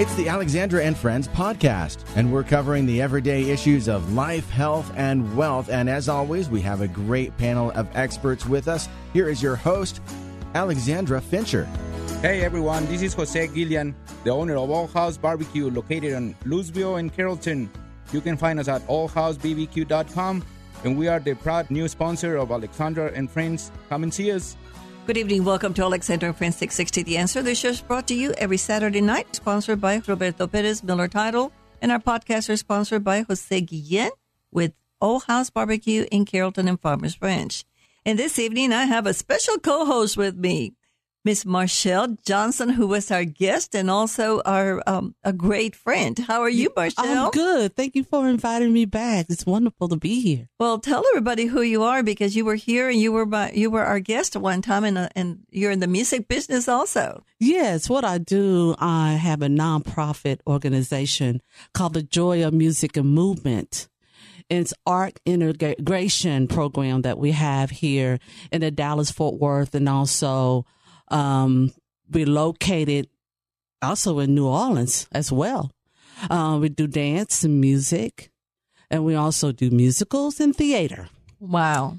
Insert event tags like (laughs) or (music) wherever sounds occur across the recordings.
It's the Alexandra and Friends podcast, and we're covering the everyday issues of life, health, and wealth. And as always, we have a great panel of experts with us. Here is your host, Alexandra Fincher. Hey everyone, this is Jose Guillen, the owner of All House Barbecue located in Lewisville and Carrollton. You can find us at allhousebbq.com, and we are the proud new sponsor of Alexandra and Friends. Come and see us. Good evening. Welcome to Alexandra and Friends 660 The Answer. This show is brought to you every Saturday night, sponsored by Roberto Perez Miller Title. And our podcast are sponsored by Jose Guillen with Old House Barbecue in Carrollton and Farmers Branch. And this evening, I have a special co host with me. Miss Marshall Johnson, who was our guest and also our um, a great friend. How are you, Marshall? I'm good. Thank you for inviting me back. It's wonderful to be here. Well, tell everybody who you are because you were here and you were by, you were our guest at one time, and uh, and you're in the music business also. Yes, what I do, I have a nonprofit organization called the Joy of Music and Movement. It's art integration program that we have here in the Dallas Fort Worth and also um, we're located also in New Orleans as well. Uh, we do dance and music, and we also do musicals and theater. Wow.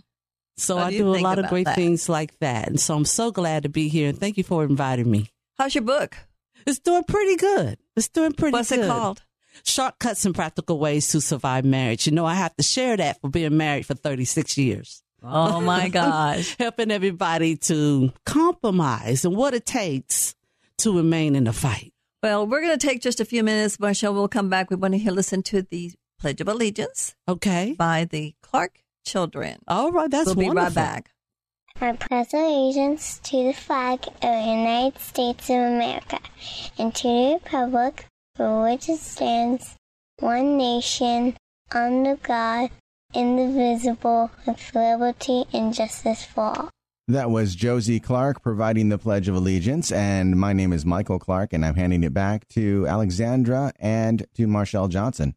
So I do, do a lot of great that? things like that. And so I'm so glad to be here. And thank you for inviting me. How's your book? It's doing pretty good. It's doing pretty What's good. What's it called? Shortcuts and Practical Ways to Survive Marriage. You know, I have to share that for being married for 36 years. Oh my (laughs) gosh. Helping everybody to compromise and what it takes to remain in the fight. Well, we're going to take just a few minutes. Marshall, we'll come back. We want to hear, listen to the Pledge of Allegiance. Okay. By the Clark Children. All right. That's we'll wonderful. be right back. I pledge allegiance to the flag of the United States of America and to the republic for which it stands, one nation, under God, indivisible, with liberty and justice for all. That was Josie Clark providing the Pledge of Allegiance. And my name is Michael Clark, and I'm handing it back to Alexandra and to Marshall Johnson.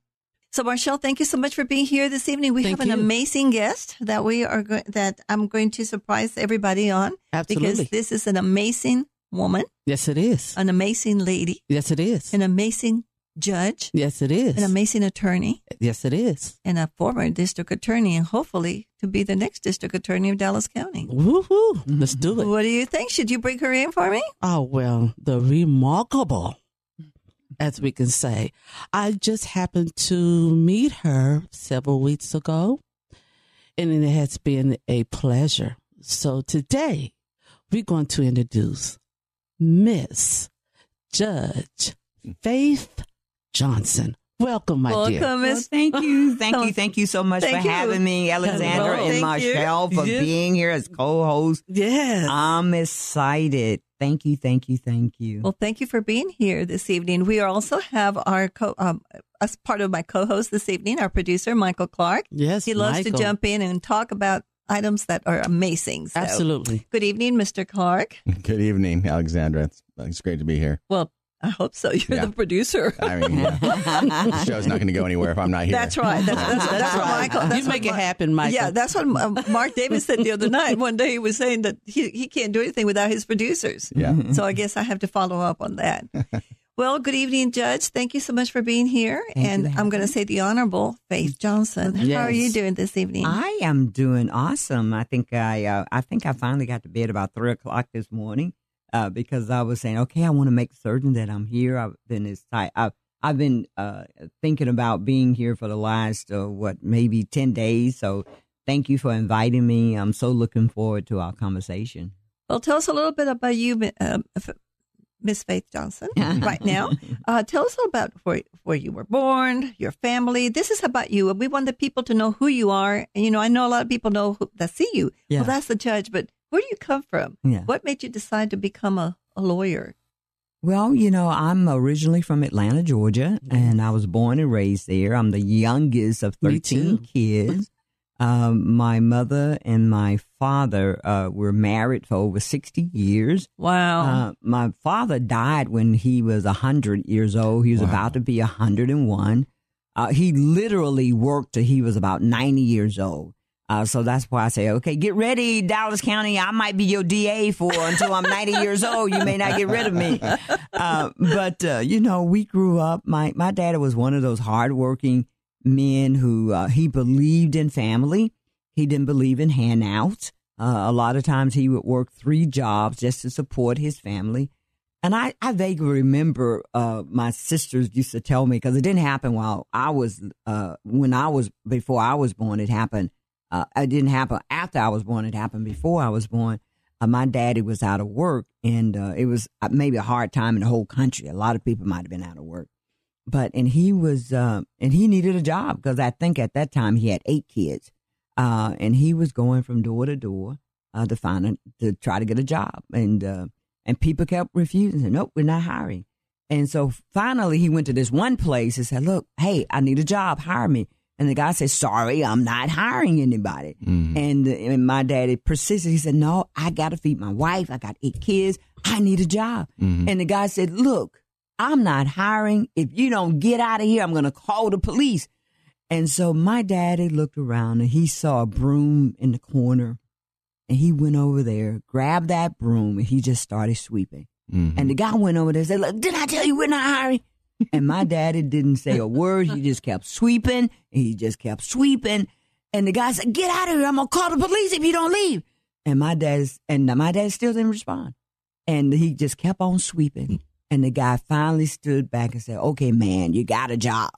So, Marshall, thank you so much for being here this evening. We thank have an you. amazing guest that we are go- that I'm going to surprise everybody on. Absolutely. Because this is an amazing woman. Yes, it is. An amazing lady. Yes, it is. An amazing judge. Yes, it is. An amazing attorney. Yes, it is. And a former district attorney, and hopefully to be the next district attorney of Dallas County. Woohoo! Let's do it. What do you think? Should you bring her in for me? Oh, well, the remarkable, as we can say. I just happened to meet her several weeks ago, and it has been a pleasure. So today, we're going to introduce Miss Judge Faith Johnson. Welcome, my Welcome, dear. Miss. Well, thank you. (laughs) Thank you. Thank you so much Thank for you. having me, Alexandra Well, and thank Marshall, you. for Yes. being here as co-host. Yes. I'm excited. Thank you. Thank you. Thank you. Well, thank you for being here this evening. We also have our co, um, as part of my co-host this evening, our producer Michael Clark. yes. He loves Michael. to jump in and talk about items that are amazing. So, Absolutely. Good evening, Mr. Clark. (laughs) Good evening, Alexandra. It's, it's great to be here. Well, I hope so. (laughs) You're Yeah. the producer. I mean, yeah. the show's not going to go anywhere if I'm not here. That's right. That's, that's, that's, what Michael. That's you what make it happen, Michael. Yeah, that's what um, Mark Davis said the other night. One day he was saying that he, he can't do anything without his producers. Yeah. So I guess I have to follow up on that. (laughs) well, good evening, Judge. Thank you so much for being here. Thank and I'm going to say the Honorable Faith Johnson. How are you doing this evening? I am doing awesome. I think I, uh, I think I finally got to bed about three o'clock this morning uh, because I was saying, okay, I want to make certain that I'm here. I've been excited. I've, I've been uh, thinking about being here for the last uh, what maybe ten days. So thank you for inviting me. I'm so looking forward to our conversation. well, tell us a little bit about you, uh, Miss Faith Johnson, (laughs) right now. Uh, tell us about where, where you were born, your family. This is about you. We want the people to know who you are. And, you know, I know a lot of people know who, that see you. Yeah. Well, that's the judge, but where do you come from? Yeah. What made you decide to become a, a lawyer? Well, you know, I'm originally from Atlanta, Georgia, and I was born and raised there. I'm the youngest of 13 kids. (laughs) Um, my mother and my father uh, were married for over 60 years. Wow. Uh, my father died when he was 100 years old. He was Wow. about to be 101. Uh, he literally worked till he was about 90 years old. Uh, so that's why I say, okay, get ready, Dallas County. I might be your DA for until I'm 90 (laughs) years old. You may not get rid of me. Uh, but, uh, you know, we grew up. My, my dad was one of those hardworking men who, uh, he believed in family. He didn't believe in handouts. Uh, a lot of times he would work three jobs just to support his family. And I, I vaguely remember uh, my sisters used to tell me because it didn't happen while I was uh, when I was before I was born. It happened. Uh, it didn't happen after I was born. It happened before I was born. Uh, my daddy was out of work, and uh, it was uh, maybe a hard time in the whole country. A lot of people might have been out of work, but and he was and he needed a job because I think at that time he had eight kids, and he was going from door to door to find a, to try to get a job and and people kept refusing. Said, nope, we're not hiring. And so finally he went to this one place and said, look, hey, I need a job. Hire me. And the guy said, sorry, I'm not hiring anybody. Mm-hmm. And, and my daddy persisted. He said, no, I got to feed my wife. I got eight kids. I need a job. Mm-hmm. And the guy said, look, I'm not hiring. If you don't get out of here, I'm going to call the police. And so my daddy looked around and he saw a broom in the corner and he went over there, grabbed that broom, and he just started sweeping. Mm-hmm. And the guy went over there and said, Look, didn't I tell you we're not hiring? (laughs) and my daddy didn't say a word. He just kept sweeping, he just kept sweeping. And the guy said, Get out of here. I'm to call the police if you don't leave. And my dad's, and my dad still didn't respond. And he just kept on sweeping. And the guy finally stood back and said, Okay, man, you got a job.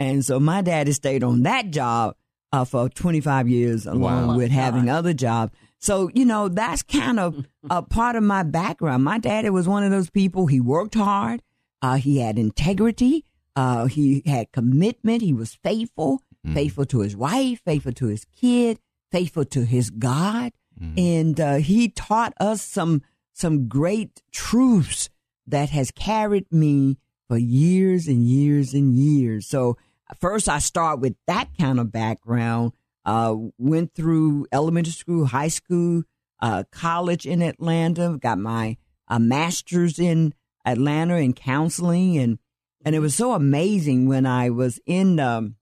And so my daddy stayed on that job uh, for 25 years along wow. with having other jobs. So, you know, that's kind of (laughs) a part of my background. My daddy was one of those people, he worked hard, uh, he had integrity, uh, he had commitment, he was faithful, mm. faithful to his wife, faithful to his kid, faithful to his God. Mm. And uh, he taught us some some great truths that has carried me for years and years and years. So first I start with that kind of background uh, went through elementary school, high school, uh, college in Atlanta, got my uh, master's in Atlanta and counseling. And, and it was so amazing when I was in, um,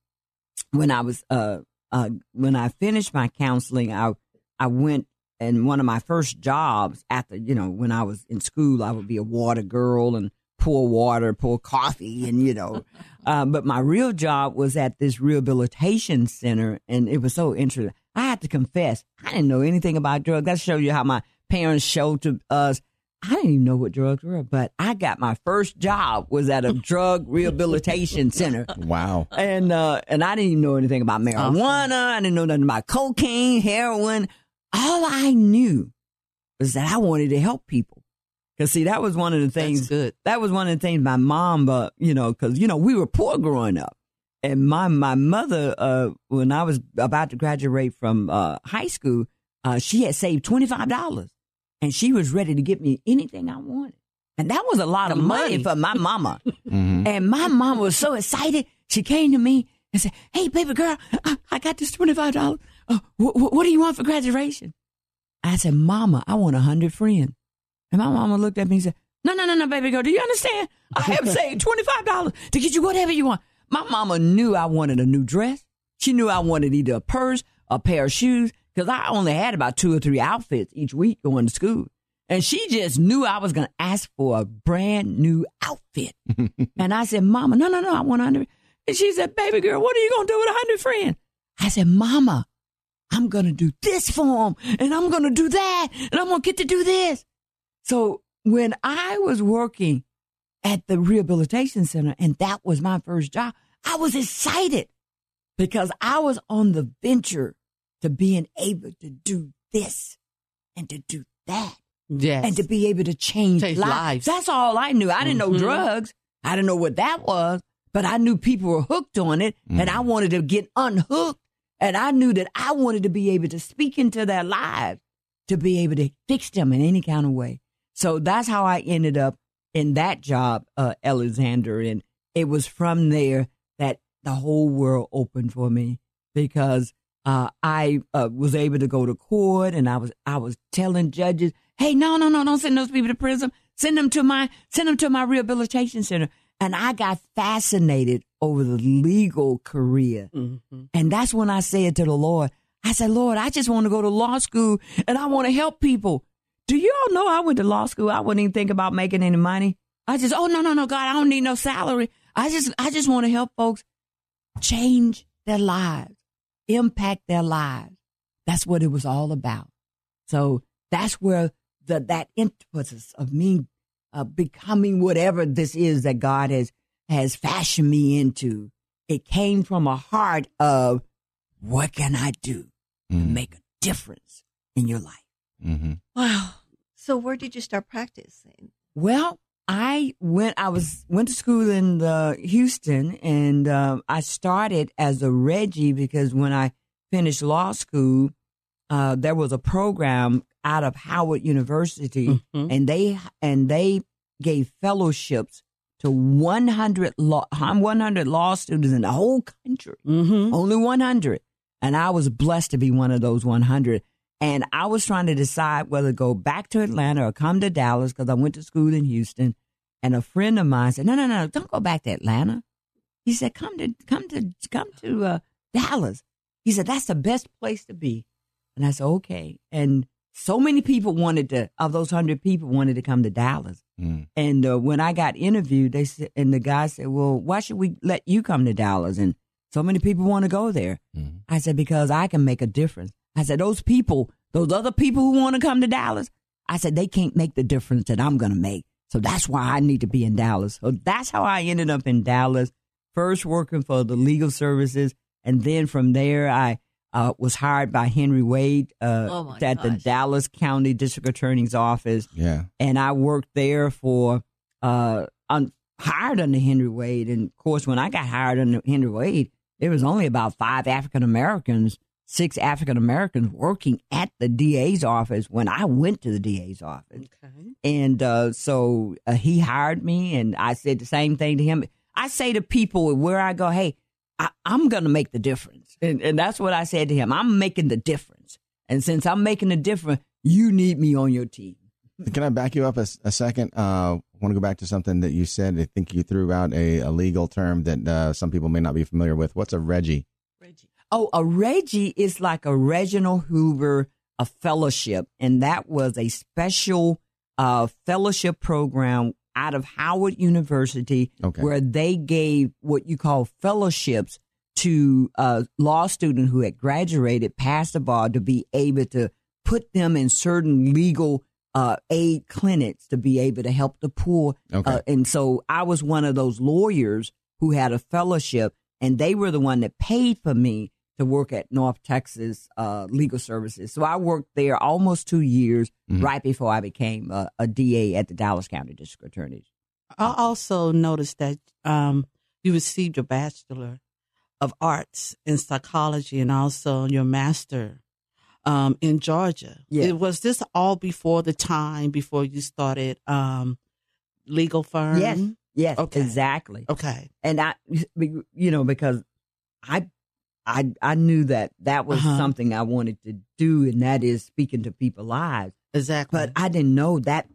when I was, uh, uh, when I finished my counseling, I, I went and one of my first jobs after, you know, when I was in school, I would be a water girl and pour water, pour coffee, and you know. (laughs) Uh, but my real job was at this rehabilitation center, and it was so interesting. I have to confess, I didn't know anything about drugs. That shows you how my parents showed to us. I didn't even know what drugs were, but I got my first job was at a drug rehabilitation center. (laughs) Wow! And uh, and I didn't even know anything about marijuana. Awesome. I didn't know nothing about cocaine, heroin. All I knew was that I wanted to help people. Cause see, that was one of the things. That was one of the things my mom, uh, you know, cause you know we were poor growing up, and my my mother, uh, when I was about to graduate from uh, high school, uh, she had saved twenty five dollars, and she was ready to give me anything I wanted, and that was a lot of money, money for my mama. (laughs) mm-hmm. And my mom was so excited. She came to me and said, "Hey, baby girl, I, I got this twenty five dollars. Uh, wh- wh- what do you want for graduation?" I said, "Mama, I want a hundred friends." And my mama looked at me and said, No, no, no, no, baby girl, do you understand? I have (laughs) saved $25 to get you whatever you want. My mama knew I wanted a new dress. She knew I wanted either a purse, a pair of shoes, because I only had about two or three outfits each week going to school. And she just knew I was going to ask for a brand new outfit. (laughs) and I said, Mama, no, no, no, I want a hundred. And she said, Baby girl, what are you going to do with a hundred friends? I said, Mama, I'm going to do this for them, and I'm going to do that, and I'm going to get to do this. So when I was working at the rehabilitation center and that was my first job, I was excited because I was on the venture to being able to do this and to do that. Yes. And to be able to change, change lives. lives. That's all I knew. I didn't mm-hmm. know drugs. I didn't know what that was, but I knew people were hooked on it mm-hmm. and I wanted to get unhooked. And I knew that I wanted to be able to speak into their lives to be able to fix them in any kind of way. So that's how I ended up in that job, uh, Alexander. And it was from there that the whole world opened for me because uh, I uh, was able to go to court and I was I was telling judges, hey, no, no, no, don't send those people to prison. Send them to my send them to my rehabilitation center. And I got fascinated over the legal career. Mm-hmm. And that's when I said to the Lord, I said, Lord, I just want to go to law school and I want to help people. Do you all know I went to law school? I wouldn't even think about making any money. I just, oh no, no, no, God, I don't need no salary. I just, I just want to help folks change their lives, impact their lives. That's what it was all about. So that's where the that impetus of me uh, becoming whatever this is that God has has fashioned me into. It came from a heart of what can I do to Mm. make a difference in your life. Mm-hmm. Wow. So where did you start practicing? Well, I went. I was went to school in uh, Houston, and uh, I started as a Reggie because when I finished law school, uh, there was a program out of Howard University, Mhm. and they and they gave fellowships to 100 law 100 law students in the whole country. Mm-hmm. Only 100. And I was blessed to be one of those 100. And I was trying to decide whether to go back to Atlanta or come to Dallas because I went to school in Houston. And a friend of mine said, "No, no, no, don't go back to Atlanta." He said, "Come to, come to, come to uh, Dallas." He said, "That's the best place to be." And I said, "Okay." And so many people wanted to, of those hundred people, wanted to come to Dallas. Mm. And uh, when I got interviewed, they said, and the guy said, "Well, why should we let you come to Dallas?" And so many people want to go there. Mhm. I said, "Because I can make a difference." I said, "Those people, those other people who want to come to Dallas," I said, "they can't make the difference that I'm going to make." So that's why I need to be in Dallas. So that's how I ended up in Dallas. First working for the legal services, and then from there I uh, was hired by Henry Wade uh, Oh, my at the. Dallas County District Attorney's office Yeah. and I worked there for uh un- hired under Henry Wade. And of course, when I got hired under Henry Wade, there was only about five African Americans, six African Americans working at the DA's office when I went to the DA's office. Okay. And uh, so uh, he hired me, and I said the same thing to him. I say to people where I go, hey, I, I'm going to make the difference. And, and that's what I said to him. I'm making the difference. And since I'm making the difference, you need me on your team. Can I back you up a second? Uh, I want to go back to something that you said. I think you threw out a, a legal term that uh, some people may not be familiar with. What's a Reggie? Oh, a Reggie is like a Reginald Heber, a fellowship, and that was a special uh, fellowship program out of Howard University, Okay. where they gave what you call fellowships to uh, law student who had graduated, passed the bar, to be able to put them in certain legal uh, aid clinics to be able to help the poor. Okay. Uh, and so I was one of those lawyers who had a fellowship, and they were the one that paid for me to work at North Texas uh, Legal Services. So I worked there almost two years Mhm. right before I became a, a DA at the Dallas County District Attorney's. I also noticed that um, you received your Bachelor of Arts in Psychology and also your Master um, in Georgia. Yes. It- Was this all before the time before you started um, legal firm? Yes, yes, Okay. exactly. Okay. And I, you know, because I, I, I knew that that was Uh-huh. something I wanted to do, and that is speaking to people's lives. Exactly. But I didn't know that.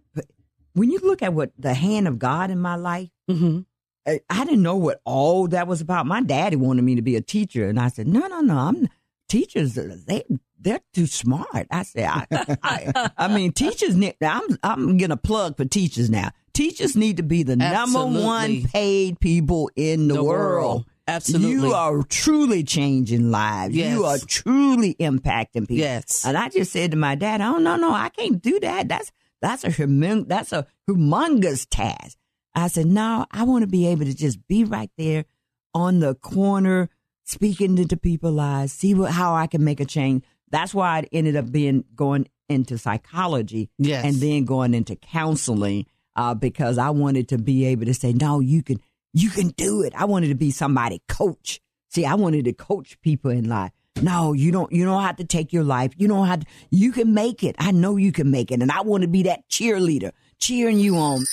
When you look at what the hand of God in my life, hmm I I didn't know what all that was about. My daddy wanted me to be a teacher, and I said, "No, no, no. I'm teachers. They they're too smart." I said, "I, I, (laughs) I mean, teachers. Need, I'm I'm gonna plug for teachers now. Teachers need to be the number one paid people in the, The world. world. Absolutely. You are truly changing lives. Yes. You are truly impacting people. Yes. And I just said to my dad, "Oh no, no, I can't do that. That's that's a humun- that's a humongous task." I said, "No, I want to be able to just be right there on the corner, speaking into people's lives, see what how I can make a change." That's why I ended up being going into psychology Yes. and then going into counseling uh, because I wanted to be able to say, "No, you can you can do it." I wanted to be somebody coach. See, I wanted to coach people in life. No, you don't. You don't have to take your life. You don't have to. You can make it. I know you can make it, and I want to be that cheerleader, cheering you on.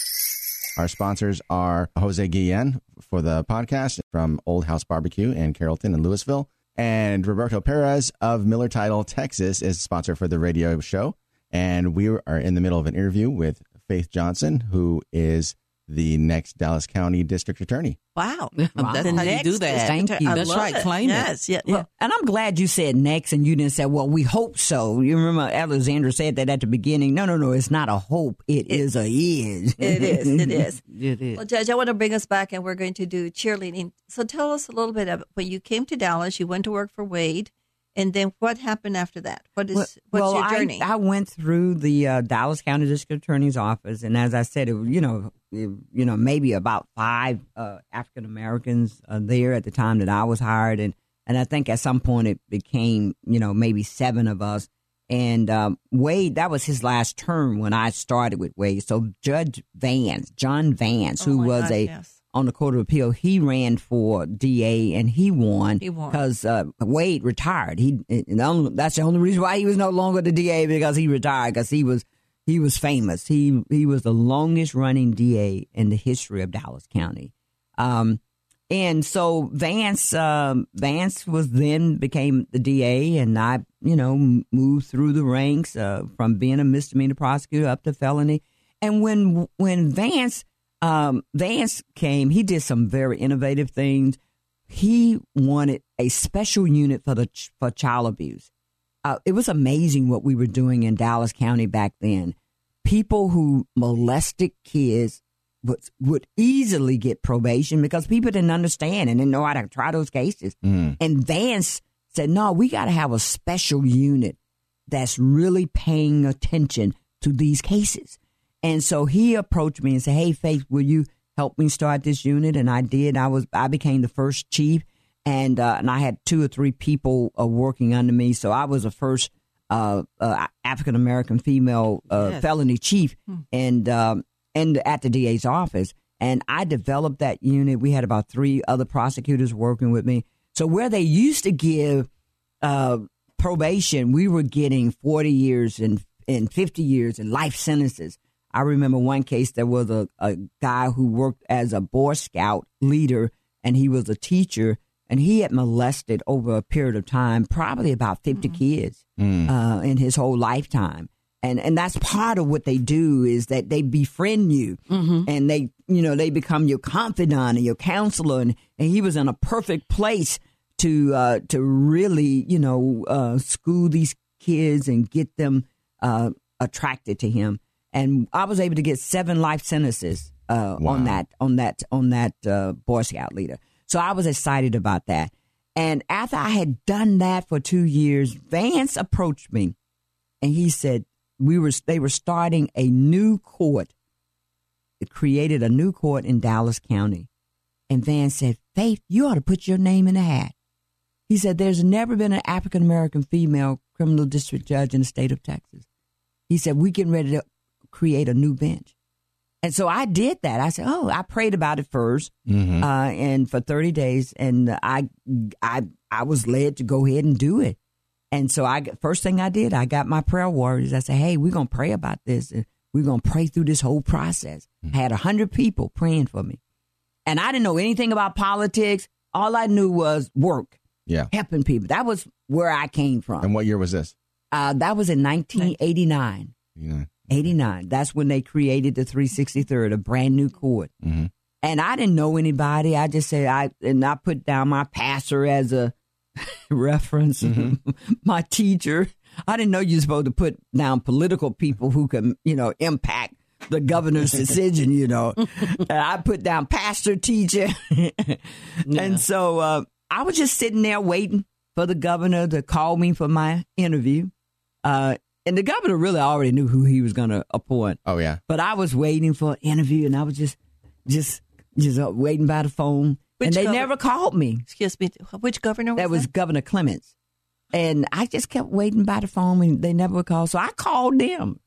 Our sponsors are Jose Guillen for the podcast from Old House Barbecue in Carrollton and Lewisville. And Roberto Perez of Miller Title, Texas is sponsor for the radio show. And we are in the middle of an interview with Faith Johnson, who is the next Dallas County District Attorney. Wow. (laughs) Wow. That's The how you do that. Thank you. I That's right, it. claim it. yes, Yeah. Yeah. Well, and I'm glad you said next and you didn't say, well, we hope so. You remember Alexandra said that at the beginning. No, no, no. It's not a hope. it is a is. it is. It is. (laughs) It is. Well, Judge, I want to bring us back and we're going to do cheerleading. So tell us a little bit of when you came to Dallas, you went to work for Wade, and then what happened after that? What is what's well, your journey? I, went through the uh, Dallas County District Attorney's office, and as I said, it, was, you know, it- you know, maybe about five uh, African Americans uh, there at the time that I was hired, and and I think at some point it became, you know, maybe seven of us. And um, Wade, that was his last term when I started with Wade. So Judge Vance, John Vance, Oh who was gosh, a yes. on the Court of Appeal, he ran for DA and he won. He won. because uh, Wade retired. He and the only- that's the only reason why he was no longer the DA because he retired because he was he was famous. He he was the longest running DA in the history of Dallas County. Um, and so Vance um, Vance was then became the DA, and I you know moved through the ranks uh, from being a misdemeanor prosecutor up to felony. And when when Vance um, Vance came, he did some very innovative things. He wanted a special unit for the for child abuse. Uh, it was amazing what we were doing in Dallas County back then. People who molested kids would would easily get probation because people didn't understand and didn't know how to try those cases. And Vance said, "No, we got to have a special unit that's really paying attention to these cases." And so he approached me and said, "Hey, Faith, will you help me start this unit?" And I did. I was I became the first chief, and uh, and I had two or three people uh, working under me. So I was the first uh, uh, African American female uh, Yes. felony chief, and um, and at the DA's office. And I developed that unit. We had about three other prosecutors working with me. So where they used to give uh, probation, we were getting 40 years and, and 50 years and life sentences. I remember one case, there was a, a guy who worked as a Boy Scout leader and he was a teacher and he had molested over a period of time, probably about 50 kids uh, in his whole lifetime. And, and that's part of what they do is that they befriend you and they, you know, they become your confidant and your counselor. And, and he was in a perfect place to uh, to really you know uh, school these kids and get them uh, attracted to him. And I was able to get seven life sentences uh, Wow. on that on that on that uh, Boy Scout leader. So I was excited about that. And after I had done that for two years, Vance approached me and he said we were they were starting a new court. It created a new court in Dallas County. And Vance said, Faith, you ought to put your name in the hat. He said, There's never been an African American female criminal district judge in the state of Texas. He said, We're getting ready to create a new bench. And so I did that. I said, "Oh, I prayed about it 1st uh, and for thirty days, and I, I, I was led to go ahead and do it. And so I, first thing I did, I got my prayer warriors. I said, "Hey, we're gonna pray about this, and we're gonna pray through this whole process." I had a hundred people praying for me, and I didn't know anything about politics. All I knew was work, Yeah. helping people. That was where I came from. And what year was this? Uh, that was in 1989. You know. 89. That's when they created the 363rd, a brand new court. Mm-hmm. And I didn't know anybody. I just said I and I put down my pastor as a (laughs) reference, (laughs) my teacher. I didn't know you're supposed to put down political people who can, you know, impact the governor's (laughs) decision. You know, and I put down pastor, teacher, and so uh, I was just sitting there waiting for the governor to call me for my interview. Uh, and the governor really already knew who he was going to appoint. Oh yeah. But I was waiting for an interview, and I was just, just, just uh, waiting by the phone, Which and they governor- never called me. Excuse me. Which governor was That was Governor Clements, and I just kept waiting by the phone, and they never would call. So I called them.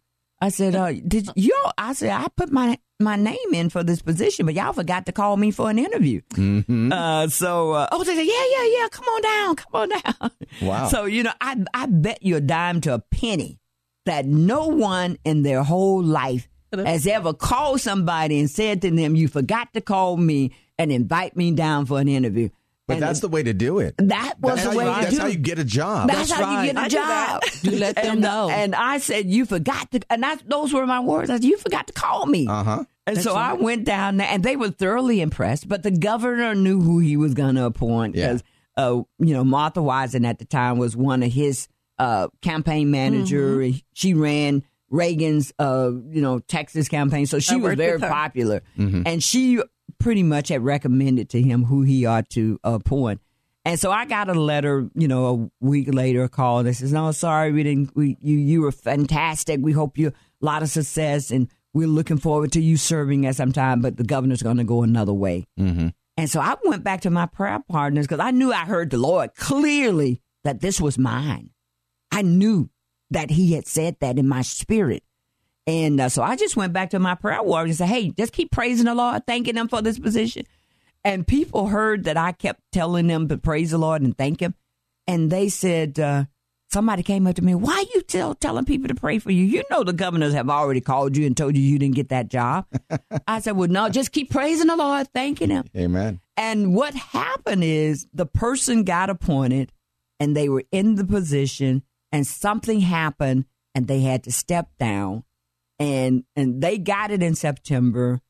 I said, uh, "Did you?" I said, "I put my my name in for this position, but y'all forgot to call me for an interview." Uh, so, uh, oh, they said, "Yeah, yeah, yeah. Come on down, come on down." Wow. (laughs) So you know, I I bet you a dime to a penny that no one in their whole life has ever called somebody and said to them, "You forgot to call me and invite me down for an interview." But And that's the way to do it. that was That's, the how, way you, to that's do how you get a job. That's, how right. you get I a do job. that. You let them and, know. And I said, "You forgot to," and I, those were my words. I said, "You forgot to call me." Uh huh. And so I went down there, and they were thoroughly impressed. But the governor knew who he was going to appoint Yeah. because, uh, you know, Martha Weisend at the time was one of his uh, campaign manager. Mm-hmm. She ran Reagan's, uh, you know, Texas campaign, so she was very with her. popular. And she pretty much had recommended to him who he ought to appoint. And so I got a letter, you know, a week later, a call that says, "No, sorry, we didn't. We you you were fantastic. We hope you a lot of success, and we're looking forward to you serving at some time. But the governor's going to go another way." Mm-hmm. And so I went back to my prayer partners because I knew I heard the Lord clearly that this was mine. I knew that He had said that in my spirit. And uh, so I just went back to my prayer warriors and said, hey, just keep praising the Lord, thanking Him for this position. And people heard that I kept telling them to praise the Lord and thank Him. And they said, uh, somebody came up to me, why you tell telling people to pray for you? You know the governors have already called you and told you you didn't get that job. (laughs) I said, well, no, just keep praising the Lord, thanking Him. Amen. And what happened is the person got appointed and they were in the position and something happened and they had to step down and and they got it in September.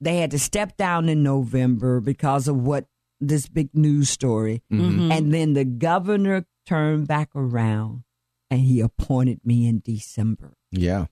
They had to step down in November because of what this big news story. Mhm. And then the governor turned back around and he appointed me in December. Yeah.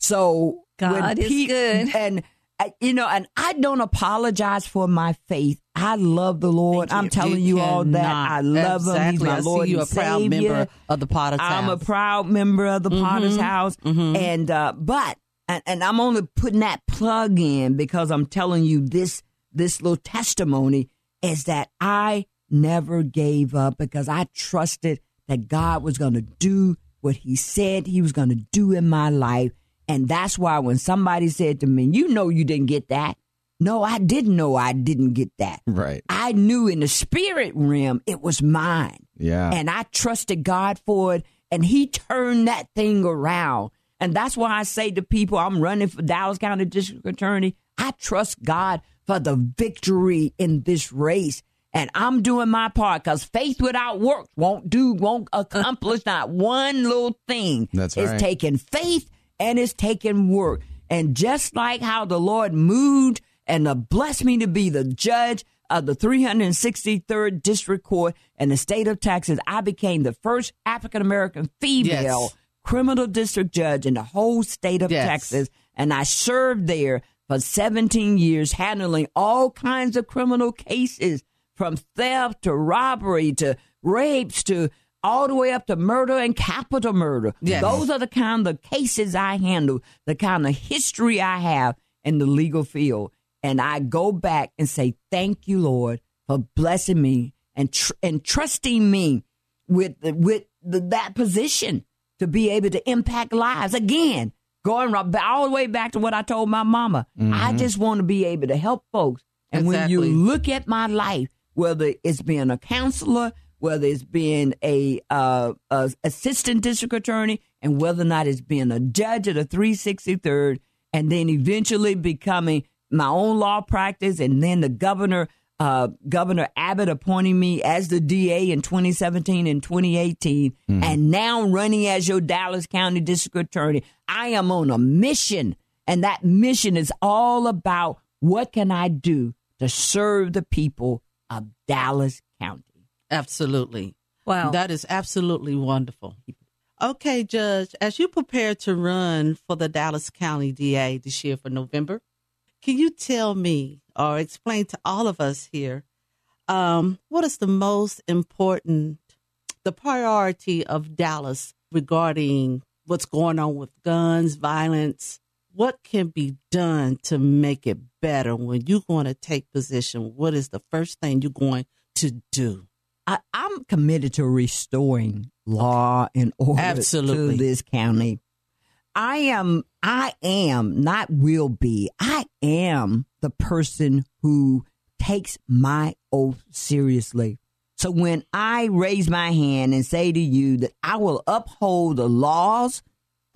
So God when is good. and uh, you know, and I don't apologize for my faith. I love the Lord. I'm you. telling you, all that. I love him. He's Exactly. my I Lord see you a proud Savior. member of the Potter's House. I'm a proud member of the Potter's Mhm. House, Mhm. and uh, but and, and I'm only putting that plug in because I'm telling you this this little testimony is that I never gave up because I trusted that God was going to do what He said He was going to do in my life, and that's why when somebody said to me, "You know, you didn't get that," no, I didn't know I didn't get that. Right. I knew in the spirit realm it was mine. Yeah. And I trusted God for it, and He turned that thing around. And that's why I say to people, I'm running for Dallas County District Attorney. I trust God for the victory in this race. And I'm doing my part because faith without works won't do, won't (laughs) accomplish not one little thing. That's it's right. It's taking faith and it's taking work. And just like how the Lord moved and uh, blessed me to be the judge of the 363rd District Court in the state of Texas, I became the first African American female Yes. criminal district judge in the whole state of Yes. Texas. And I served there for 17 years, handling all kinds of criminal cases from theft to robbery to rapes to all the way up to murder and capital murder. Yes. Those are the kind of cases I handle, the kind of history I have in the legal field. And I go back and say, thank you, Lord, for blessing me and, tr- and trusting me with, with the, that position to be able to impact lives. Again, going right, all the way back to what I told my mama. I just want to be able to help folks. And when you look at my life, whether it's being a counselor, whether it's being a, uh, a assistant district attorney, and whether or not it's being a judge at a 363rd, and then eventually becoming my own law practice, and then the governor, uh, Governor Abbott appointing me as the DA in 2017 and 2018, and now running as your Dallas County District Attorney. I am on a mission, and that mission is all about what can I do to serve the people of Dallas County. Absolutely. Wow. That is absolutely wonderful. Okay, Judge, as you prepare to run for the Dallas County DA this year for November, can you tell me or explain to all of us here um, what is the most important, the priority of Dallas regarding what's going on with guns, violence? What can be done to make it better when you're going to take position? What is the first thing you're going to do? I, I'm committed to restoring law and order Absolutely. to this county. I am, I am, not will be, I am the person who takes my oath seriously. So when I raise my hand and say to you that I will uphold the laws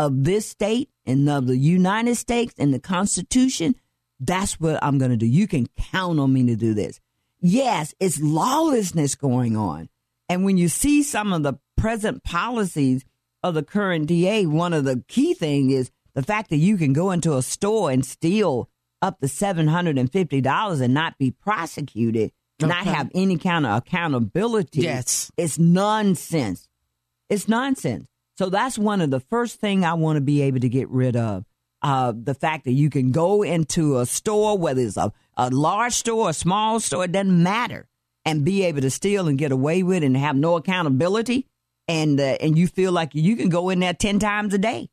of this state and of the United States and the Constitution, that's what I'm going to do. You can count on me to do this. yes, it's lawlessness going on. And when you see some of the present policies of the current DA, one of the key things is the fact that you can go into a store and steal up to seven hundred and fifty dollars and not be prosecuted, not have any kind of accountability. Yes. it's nonsense. It's nonsense. So that's one of the first thing I want to be able to get rid of. Uh, the fact that you can go into a store, whether it's a, a large store, or a small store, it doesn't matter, and be able to steal and get away with it and have no accountability, and uh, and you feel like you can go in there ten times a day.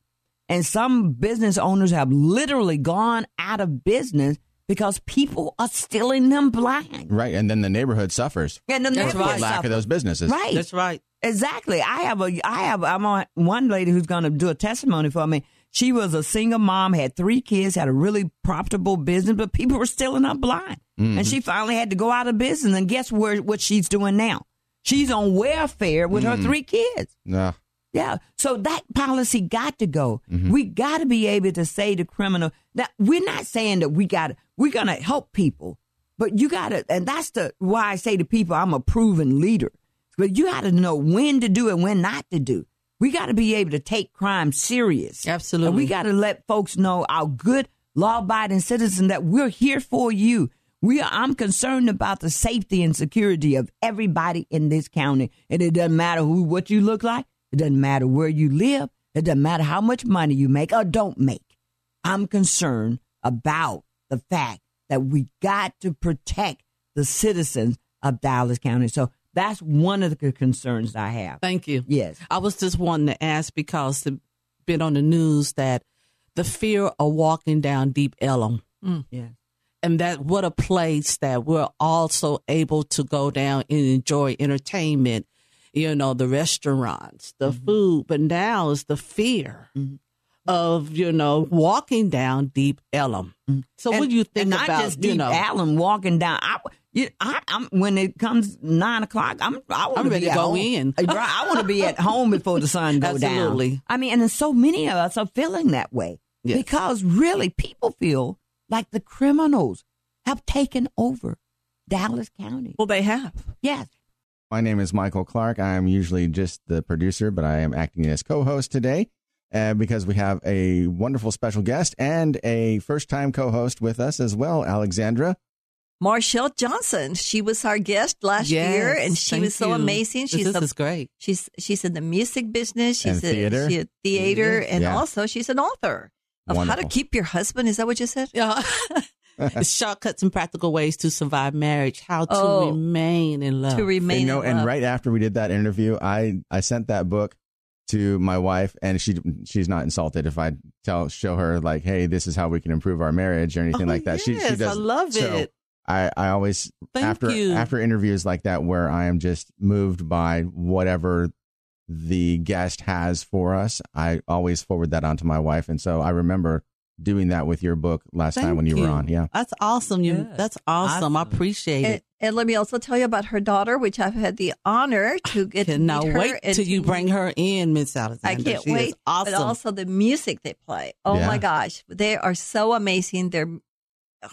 And some business owners have literally gone out of business because people are stealing them blind. Right, and then the neighborhood suffers. And the That's neighborhood right. Lack of those businesses. Right. That's right. Exactly. I have a I have I'm on one lady who's going to do a testimony for me. She was a single mom, had three kids, had a really profitable business, but people were stealing her blind. And she finally had to go out of business. And guess where what she's doing now? She's on welfare with her three kids. No. Yeah. So that policy got to go. Mm-hmm. We got to be able to say to criminal that we're not saying that we got to, we're going to help people, but you got to, and that's the why I say to people, I'm a proven leader. But you got to know when to do and when not to do. We got to be able to take crime serious. Absolutely. And we got to let folks know, our good law abiding citizen, that we're here for you. We are, I'm concerned about the safety and security of everybody in this county. And it doesn't matter who, what you look like. It doesn't matter where you live. It doesn't matter how much money you make or don't make. I'm concerned about the fact that we got to protect the citizens of Dallas County. So that's one of the concerns I have. Thank you. Yes. I was just wanting to ask because it's been on the news that the fear of walking down Deep Ellum, Yes. And that what a place that we're also able to go down and enjoy entertainment, you know, the restaurants, the Mm-hmm. food, but now is the fear of, you know, walking down Deep Ellum. So what do you think Mm-hmm. not about, just you Deep know, Ellum walking down? I, you, I, I'm when it comes nine o'clock. I'm I want to be go home. in. (laughs) I want to be at home before the sun go down. Absolutely. I mean, and so many of us are feeling that way Yes. because really people feel like the criminals have taken over Dallas County. Well, they have. Yes. My name is Michael Clark. I am usually just the producer, but I am acting as co host today uh, because we have a wonderful special guest and a first time co host with us as well, Alexandra. Marshall Johnson. She was our guest last Yes, year, and she was so you. amazing. She's this a, is great. she's she's in the music business. She's And a, theater. She's a theater, and Yeah. also she's an author of how to keep your husband. Is that what you said? Yeah. (laughs) It's shortcuts and practical ways to survive marriage, how to Oh. remain in love. To remain. you know, in and love. right after we did that interview, I I sent that book to my wife, and she she's not insulted if I tell show her like, hey, this is how we can improve our marriage or anything Oh, like that. She she yes, does. I love so it. I I always Thank after you. after interviews like that where I am just moved by whatever the guest has for us, I always forward that on to my wife, and so I remember doing that with your book last time when you, were on. Yeah. That's awesome. You Yes. that's awesome. I appreciate And, it. and let me also tell you about her daughter, which I've had the honor to get to Cannot meet her wait and till you bring her in, Miss Alexander. I can't She wait. Awesome. But also the music they play. Oh Yeah. my gosh, they are so amazing. They're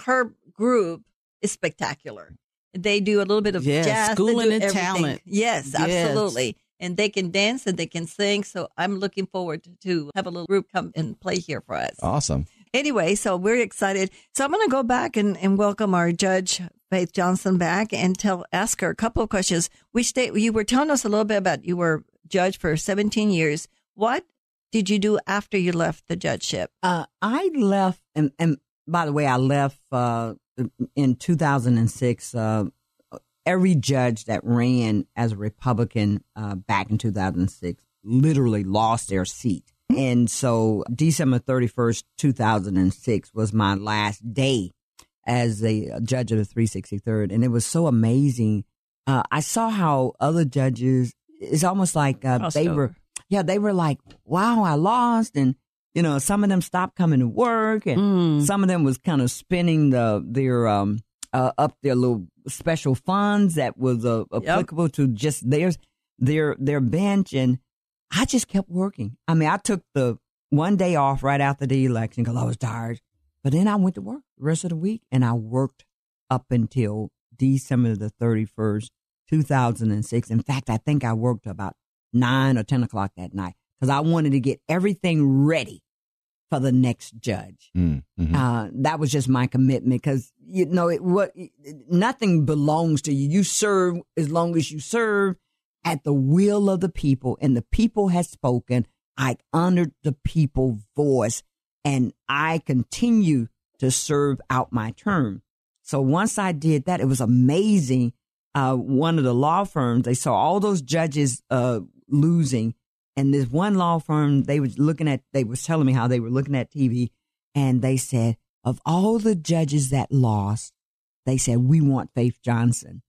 her group is spectacular. They do a little bit of Yes, jazz, schooling and everything. talent. Yes, Yes. absolutely. And they can dance and they can sing. So I'm looking forward to, to have a little group come and play here for us. Awesome. Anyway, so we're excited. So I'm going to go back and, and welcome our judge, Faith Johnson, back and tell ask her a couple of questions. Which state you were telling us a little bit about you were judge for 17 years. What did you do after you left the judgeship? Uh, I left, and, and by the way, I left uh, in 2006. Uh, every judge that ran as a Republican uh, back in 2006 literally lost their seat. And so December 31st, 2006 was my last day as a judge of the 363rd. And it was so amazing. Uh, I saw how other judges, it's almost like uh, they were, yeah, they were like, wow, I lost. And, you know, some of them stopped coming to work and Mm. some of them was kind of spinning the, their, um, uh, up their little special funds that was uh, applicable to just their, their, their bench. And I just kept working. I mean, I took the one day off right after the election because I was tired. But then I went to work the rest of the week and I worked up until December the 31st, 2006. In fact, I think I worked about nine or 10 o'clock that night because I wanted to get everything ready for the next judge. Mm-hmm. Uh, that was just my commitment because you know it, what nothing belongs to you. You serve as long as you serve at the will of the people, and the people has spoken. I honored the people' voice, and I continue to serve out my term. So once I did that, it was amazing. Uh, one of the law firms they saw all those judges uh, losing, and this one law firm they was looking at. They was telling me how they were looking at TV, and they said of all the judges that lost, they said we want Faith Johnson,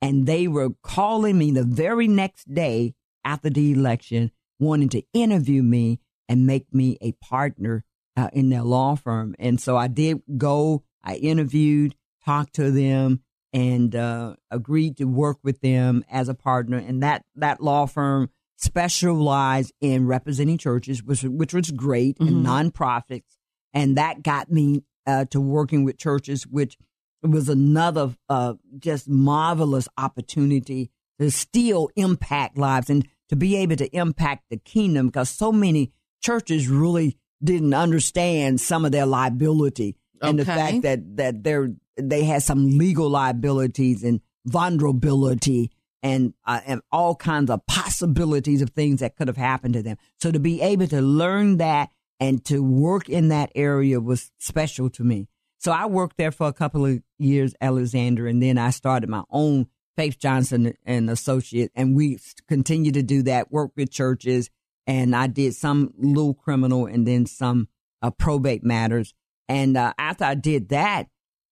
and they were calling me the very next day after the election, wanting to interview me and make me a partner uh, in their law firm. And so I did go. I interviewed, talked to them, and uh, agreed to work with them as a partner. And that that law firm specialized in representing churches, which which was great, and nonprofits. And that got me uh, to working with churches, which was another uh, just marvelous opportunity to still impact lives and to be able to impact the kingdom because so many churches really didn't understand some of their liability and the fact that that they're they had some legal liabilities and vulnerability and uh, and all kinds of possibilities of things that could have happened to them. So to be able to learn that and to work in that area was special to me. So I worked there for a couple of years, Alexandra, and then I started my own Faith Johnson and Associate, and we continue to do that. Work with churches, and I did some little criminal and then some uh, probate matters. And uh, after I did that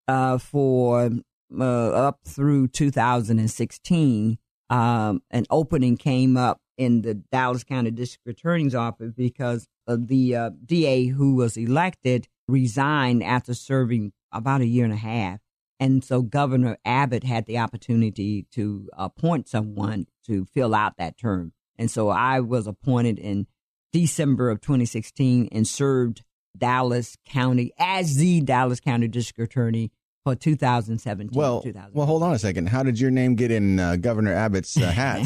uh, for uh, up through 2016, um, an opening came up in the Dallas County District Attorney's Office because of the uh, DA who was elected resigned after serving about a year and a half. And so Governor Abbott had the opportunity to appoint someone to fill out that term. And so I was appointed in December of 2016 and served Dallas County as the Dallas County District Attorney for 2017. Well, 2000. well, hold on a second. How did your name get in uh, Governor Abbott's uh, hat?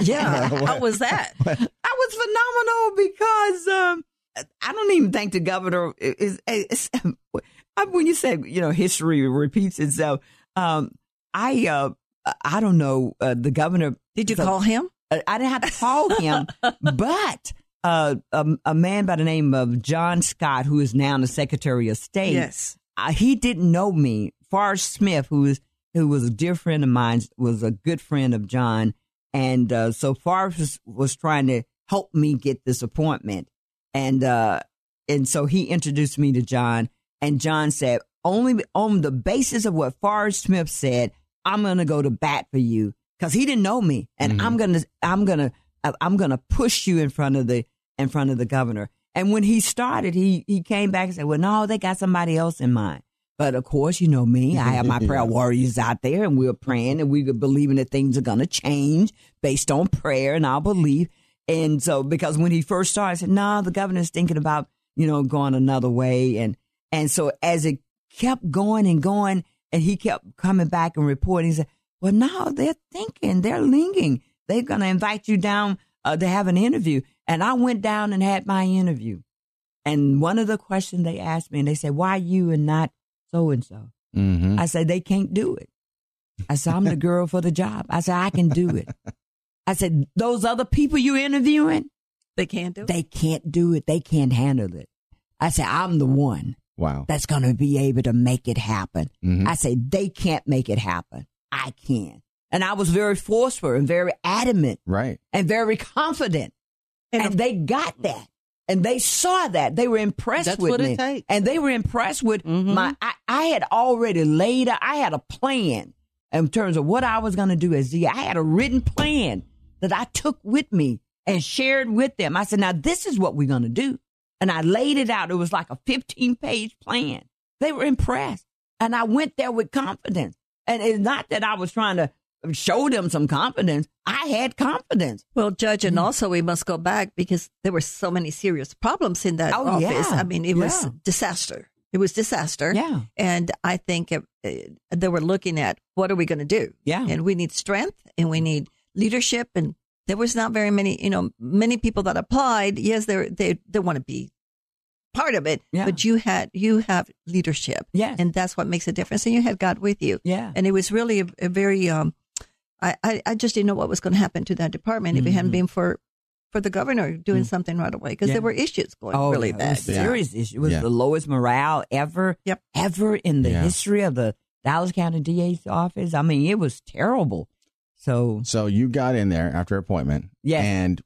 (laughs) Yeah. (laughs) What? How was that? (laughs) That was phenomenal because um, I don't even think the governor is. is when you say you know history repeats itself, um, I uh, I don't know uh, the governor. Did you so- call him? I I didn't have to call him, but uh, a, a man by the name of John Scott, who is now the Secretary of State, Yes. Uh, he didn't know me. Forrest Smith, who is who was a dear friend of mine, was a good friend of John, and uh, so Forrest was, was trying to help me get this appointment, and uh, and so he introduced me to John, and John said only on the basis of what Forrest Smith said, I'm going to go to bat for you. Because he didn't know me, and I'm gonna I'm gonna I'm gonna push you in front of the in front of the governor. And when he started, he he came back and said, "Well, no, they got somebody else in mind." But of course, you know me. I have my (laughs) prayer warriors out there, and we're praying and we're believing that things are going to change based on prayer and our belief. And so, because when he first started, I said, "No, the governor's thinking about you know going another way." And and so as it kept going and going, and he kept coming back and reporting, he said, "Well, now they're thinking, they're linking. They're going to invite you down uh, to have an interview." And I went down and had my interview. And one of the questions they asked me, and they said, "Why you and not so and so?" Mm-hmm. I said, "They can't do it." I said, "I'm the girl for the job." I said, "I can do it." I said, "Those other people you interviewing, They can't do it. they can't do it. They can't handle it." I said, "I'm the one Wow. that's going to be able to make it happen." Mhm. I said, "They can't make it happen. I can." And I was very forceful and very adamant Right. and very confident. And And, they got that. And they saw that. They were impressed That's with what it me. takes. And they were impressed with Mhm. my I, I had already laid out, I had a plan in terms of what I was gonna do as Z. I had a written plan that I took with me and shared with them. I said, now this is what we're gonna do. And I laid it out. It was like a 15 page plan. They were impressed. And I went there with confidence. And it's not that I was trying to show them some confidence. I had confidence. Well, Judge, and also we must go back because there were so many serious problems in that Oh, office. yeah. I mean, it was disaster. It was disaster. Yeah. And I think uh, they were looking at what are we going to do? Yeah. And we need strength and we need leadership. And there was not very many, you know, many people that applied. Yes, they they they want to be part of it, Yeah. but you had you have leadership. Yeah. And that's what makes a difference. And you had God with you. Yeah. And it was really a, a very um I, I, I just didn't know what was going to happen to that department if it hadn't Mhm. been for for the governor doing something right away because Yeah. there were issues going Oh, really yeah, bad. was a serious issue. It was Yeah. the lowest morale ever, Yep. ever in the Yeah. history of the Dallas County DA's office. I mean, it was terrible. So, So you got in there after appointment. Yes. And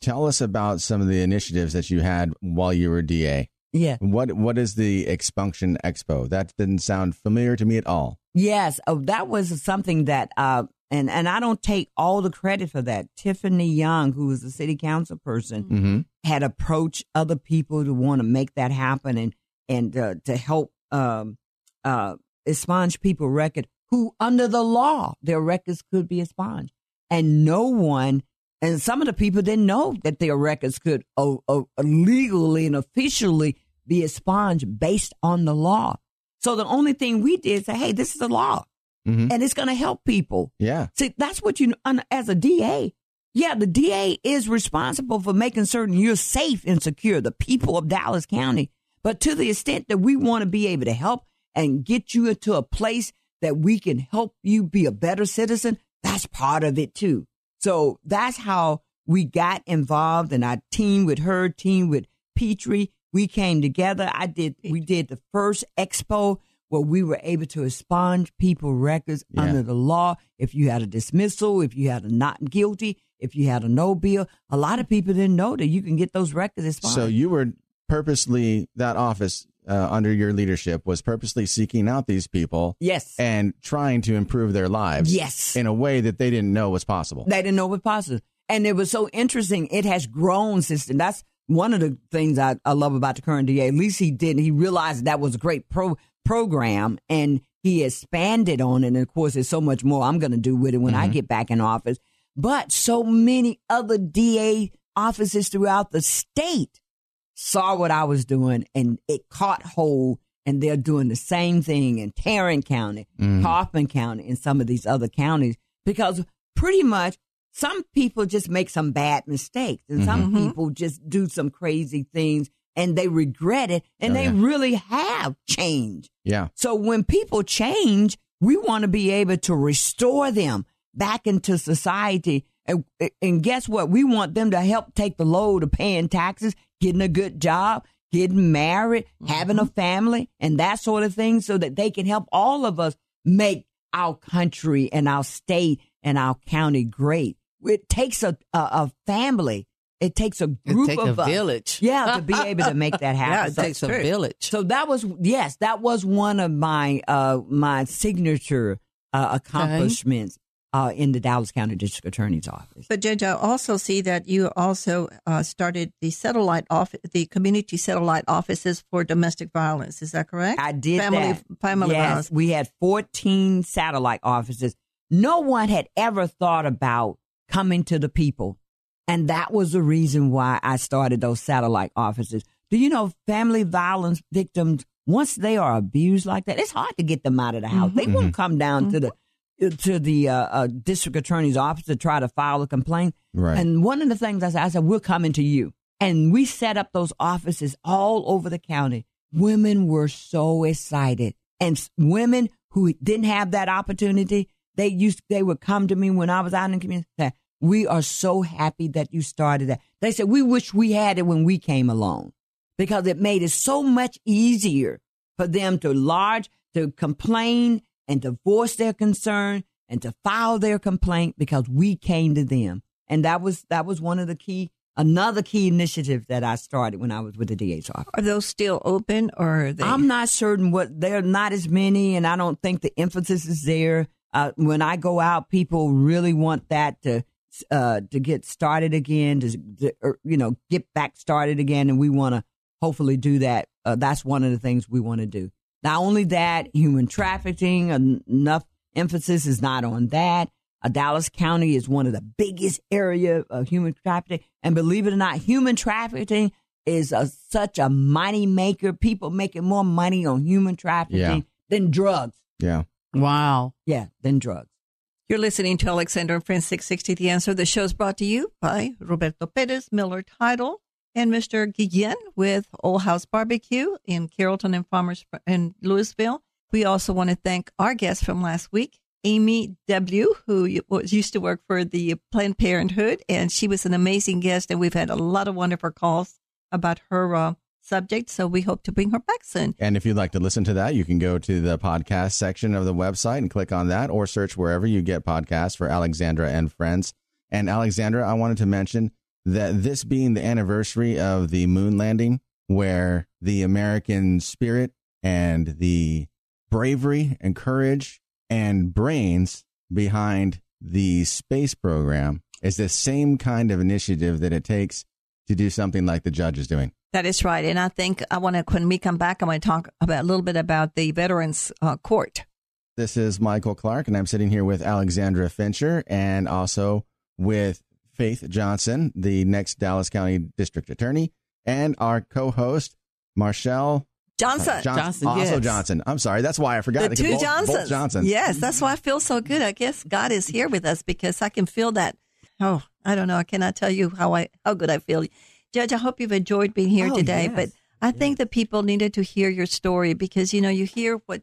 tell us about some of the initiatives that you had while you were DA. yeah. What What is the Expunction Expo? That didn't sound familiar to me at all. Yes, oh, that was something that, uh, and and I don't take all the credit for that. Tiffinni Young, who was the city council person, Mm-hmm. had approached other people to want to make that happen and and uh, to help um, uh, expunge people record who, under the law, their records could be expunged, and no one. And some of the people didn't know that their records could uh, uh, legally and officially be expunged based on the law. So the only thing we did is say, "Hey, this is the law, Mhm. and it's going to help people." Yeah. See, that's what you, as a DA, yeah, the DA is responsible for making certain you're safe and secure, the people of Dallas County. But to the extent that we want to be able to help and get you into a place that we can help you be a better citizen, that's part of it too. So that's how we got involved and I team with her, team with Petrie. We came together. I did, we did the first expo where we were able to expunge people records Yeah. under the law. If you had a dismissal, if you had a not guilty, if you had a no bill, a lot of people didn't know that you can get those records expunged. So you were purposely that office uh, under your leadership was purposely seeking out these people yes, and trying to improve their lives. Yes. In a way that they didn't know was possible. They didn't know what was possible. And it was so interesting. It has grown since then. That's one of the things I, I love about the current DA. At least he did. He realized that was a great pro program and he expanded on it. And of course, there's so much more I'm going to do with it when I mm-hmm. get back in office. But so many other DA offices throughout the state saw what I was doing and it caught hold and they're doing the same thing in Tarrant County, mm. Kaufman County, and some of these other counties because pretty much some people just make some bad mistakes and some mm-hmm. people just do some crazy things and they regret it and Oh, they yeah. really have changed. Yeah. So when people change, we want to be able to restore them back into society. And, and guess what? We want them to help take the load of paying taxes, getting a good job, getting married, mm-hmm. having a family, and that sort of thing so that they can help all of us make our country and our state and our county great. It takes a, a, a family. It takes a group take of a us. village. Yeah, to be (laughs) able to make that happen. Yeah, it So- takes a true. village. so that was yes, that was one of my uh my signature uh, accomplishments uh in the Dallas County District Attorney's office. But Judge, I also see that you also uh, started the satellite off the community satellite offices for domestic violence. Is that correct? I did family, that. Family yes, violence. we had 14 satellite offices. No one had ever thought about coming to the people. And that was the reason why I started those satellite offices. Do you know family violence victims, once they are abused like that, it's hard to get them out of the house. They won't come down to the to the uh, uh, district attorney's office to try to file a complaint. Right. And one of the things I said, I said, we're coming to you. And we set up those offices all over the county. Women were so excited. And women who didn't have that opportunity, they used, they would come to me when I was out in the community. Say, we are so happy that you started that. They said, we wish we had it when we came along because it made it so much easier for them to lodge, to complain and to voice their concern and to file their complaint because we came to them. And that was, that was one of the key, another key initiative that I started when I was with the DA's office. Are those still open or are they? I'm not certain what they're not as many, and I don't think the emphasis is there. Uh, when I go out, people really want that to uh, to get started again, to, to or, you know get back started again, and we want to hopefully do that. Uh, that's one of the things we want to do. Not only that, human trafficking, en- enough emphasis is not on that. Uh, Dallas County is one of the biggest area of human trafficking, and believe it or not, human trafficking is a, such a money maker. People making more money on human trafficking Yeah. than drugs. Yeah. Wow. Yeah, than drugs. You're listening to Alexandra and Friends 660 The Answer. The show is brought to you by Roberto Perez, Miller Title, and Mr. Guillen with Old House Barbecue in Carrollton and Farmers in Lewisville. We also want to thank our guest from last week, Amy W., who was used to work for the Planned Parenthood, and she was an amazing guest, and we've had a lot of wonderful calls about her uh, subject, so we hope to bring her back soon. And if you'd like to listen to that, you can go to the podcast section of the website and click on that or search wherever you get podcasts for Alexandra and Friends. And Alexandra, I wanted to mention that this being the anniversary of the moon landing, where the American spirit and the bravery and courage and brains behind the space program is the same kind of initiative that it takes to do something like the judge is doing. That is right. And I think I want to, when we come back, I want to talk about a little bit about the Veterans uh, Court. This is Michael Clark, and I'm sitting here with Alexandra Fincher and also with Faith Johnson, the next Dallas County District Attorney, and our co host, Marshall Johnson. Johnson, Also yes. Johnson. I'm sorry. That's why I forgot. the two both, Johnsons. Both Johnsons. Yes, that's why I feel so good. I guess God is here with us because I can feel that. Oh, I don't know. I cannot tell you how I how good I feel. Judge, I hope you've enjoyed being here Oh, today. yes. But I think that people needed to hear your story because you know you hear what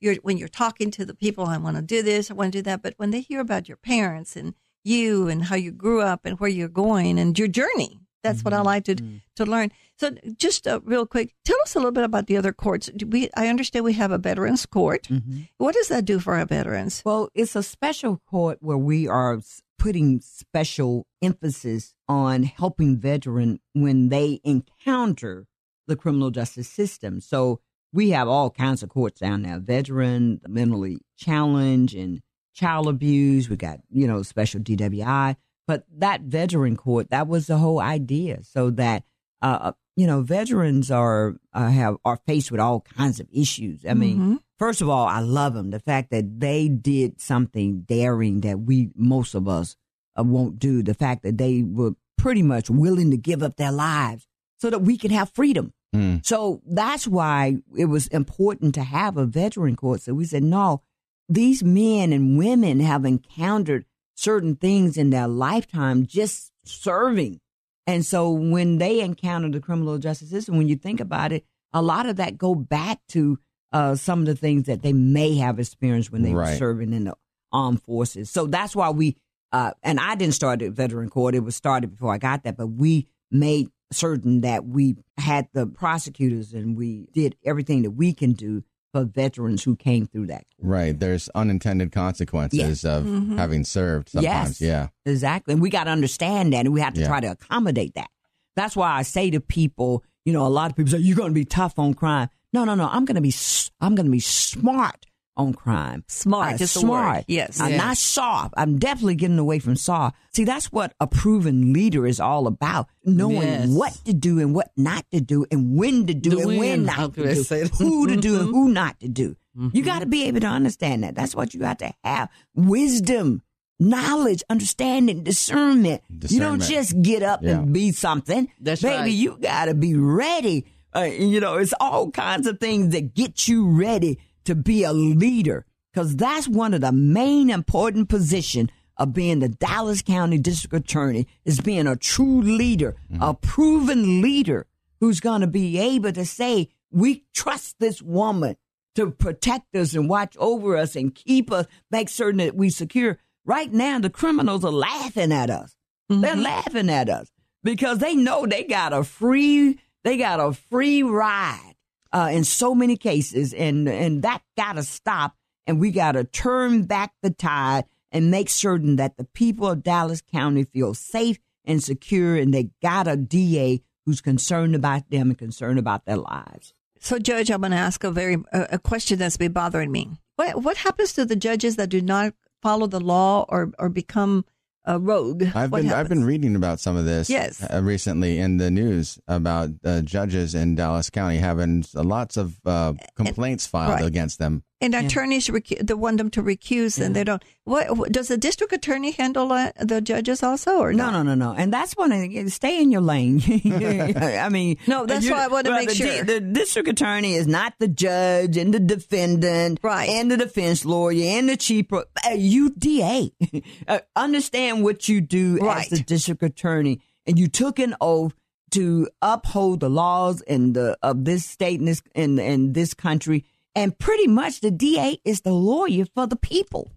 you're when you're talking to the people. I want to do this. I want to do that. But when they hear about your parents and you and how you grew up and where you're going and your journey, that's what I mm-hmm. like to mm. to learn. So, just uh, real quick, tell us a little bit about the other courts. We I understand we have a veterans court. Mm-hmm. What does that do for our veterans? Well, it's a special court where we are putting special emphasis on helping veteran when they encounter the criminal justice system. So we have all kinds of courts down there: veteran, the mentally challenged, and child abuse. We got you know special DWI, but that veteran court that was the whole idea, so that uh, you know veterans are uh, have are faced with all kinds of issues. I mean. Mhm. First of all, I love them. The fact that they did something daring that we, most of us, uh, won't do. The fact that they were pretty much willing to give up their lives so that we could have freedom. Mm. So that's why it was important to have a veteran court. So we said, no, these men and women have encountered certain things in their lifetime just serving. And so when they encounter the criminal justice system, when you think about it, a lot of that go back to uh, some of the things that they may have experienced when they were serving in the armed forces. So that's why we, uh, and I didn't start at veteran court. It was started before I got that, but we made certain that we had the prosecutors and we did everything that we can do for veterans who came through that. Right. There's unintended consequences of Mhm. having served sometimes. Yes. Yeah. Exactly. And we got to understand that and we have to Yeah. try to accommodate that. That's why I say to people, you know, a lot of people say, you're going to be tough on crime. No, no, no. I'm going to be, I'm going to be smart on crime. Smart Uh, word. Yes. I'm Yes. not soft. I'm definitely getting away from soft. See, that's what a proven leader is all about. Knowing Yes. what to do and what not to do and when to do The and when when, not to do. Who to do and Mhm. who not to do. You Mhm. got to be able to understand that. That's what you got to have. Wisdom, knowledge, understanding, discernment. You don't just get up Yeah. and be something. That's Baby, right. you got to be ready. Uh, you know, it's all kinds of things that get you ready to be a leader. Because that's one of the main important position of being the Dallas County District Attorney is being a true leader, a proven leader who's going to be able to say, we trust this woman to protect us and watch over us and keep us, make certain that we secure. Right now, the criminals are laughing at us. They're laughing at us because they know they got a free, they got a free ride uh, in so many cases, and and that got to stop. And we got to turn back the tide and make certain that the people of Dallas County feel safe and secure, and they got a DA who's concerned about them and concerned about their lives. So, Judge, I'm going to ask a very a question that's been bothering me. What what happens to the judges that do not follow the law or or become a rogue? I've What been I've been reading about some of this Yes. uh, recently in the news about uh, judges in Dallas County having lots of uh, complaints filed right. against them. And attorneys, recu- they want them to recuse, and they don't. What, does the district attorney handle uh, the judges also, or No, not? no, no, no. And that's one stay in your lane. (laughs) I mean, No, that's you- why I wanna well, make the, sure. The district attorney is not the judge and the defendant, Right. And the defense lawyer and the chief. Uh, you DA, (laughs) uh, understand what you do Right. as the district attorney, and you took an oath to uphold the laws in the of this state and this in in this country. And pretty much, the DA is the lawyer for the people.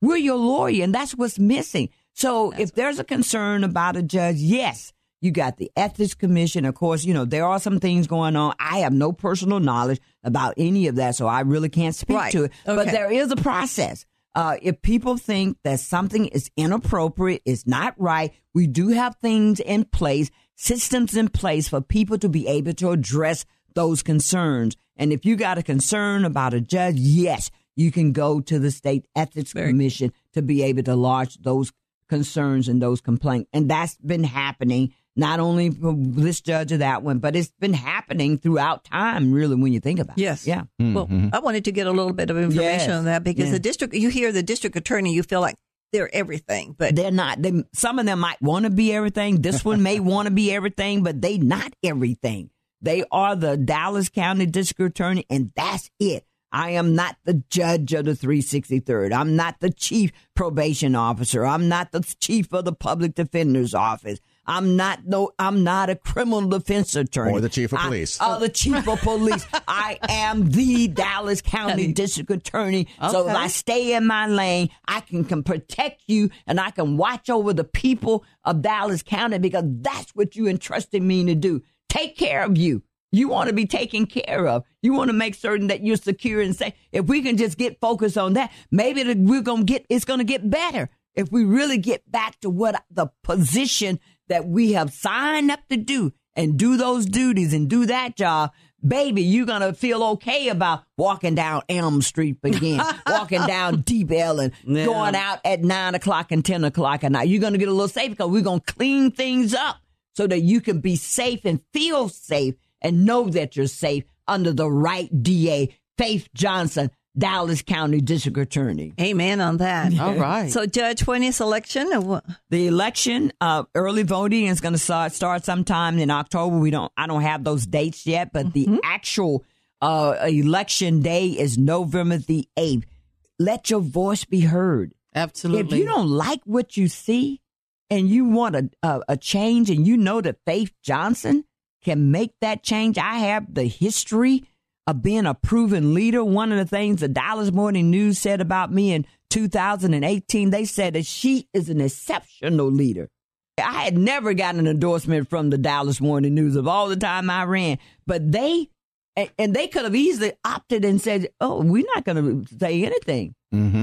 We're your lawyer, and that's what's missing. So if there's a concern about a judge, yes, you got the ethics commission. Of course, you know, there are some things going on. I have no personal knowledge about any of that, so I really can't speak Right. to it. But there is a process. Uh, if people think that something is inappropriate, is not right, we do have things in place, systems in place for people to be able to address those concerns. And if you got a concern about a judge, yes, you can go to the state ethics commission to be able to lodge those concerns and those complaints. And that's been happening not only for this judge or that one, but it's been happening throughout time, really, when you think about Yes. it. Yes. Yeah. Well, mm-hmm. I wanted to get a little bit of information Yes. on that because Yeah. the district, you hear the district attorney, you feel like they're everything, but They're not. They, some of them might want to be everything. This one may (laughs) want to be everything, but they not everything. They are the Dallas County District Attorney, and that's it. I am not the judge of the 363rd. I'm not the chief probation officer. I'm not the chief of the public defender's office. I'm not no. I'm not a criminal defense attorney Or the chief of I- police. oh, the chief of police. (laughs) I am the Dallas County District Attorney. So if I stay in my lane, I can, can protect you and I can watch over the people of Dallas County because that's what you entrusted me to do. Take care of you. You want to be taken care of. You want to make certain that you're secure and safe. If we can just get focused on that, maybe we're going to get, it's going to get better. If we really get back to what the position that we have signed up to do and do those duties and do that job, baby, you're going to feel okay about walking down Elm Street again, (laughs) walking down Deep Ellum, Yeah. going out at nine o'clock and 10 o'clock at night. You're going to get a little safe because we're going to clean things up so that you can be safe and feel safe and know that you're safe under the right DA, Faith Johnson, Dallas County District Attorney. amen on that. All right. So, Judge, when is election? Or what? The election, uh, early voting is going to start, start sometime in October. We don't, I don't have those dates yet, but the actual uh, election day is November the 8th. Let your voice be heard. Absolutely. If you don't like what you see and you want a, a, a change and you know that Faith Johnson can make that change, I have the history of being a proven leader. One of the things the Dallas Morning News said about me in 2018, they said that she is an exceptional leader. I had never gotten an endorsement from the Dallas Morning News of all the time I ran, but they and, they could have easily opted and said, "Oh, we're not going to say anything."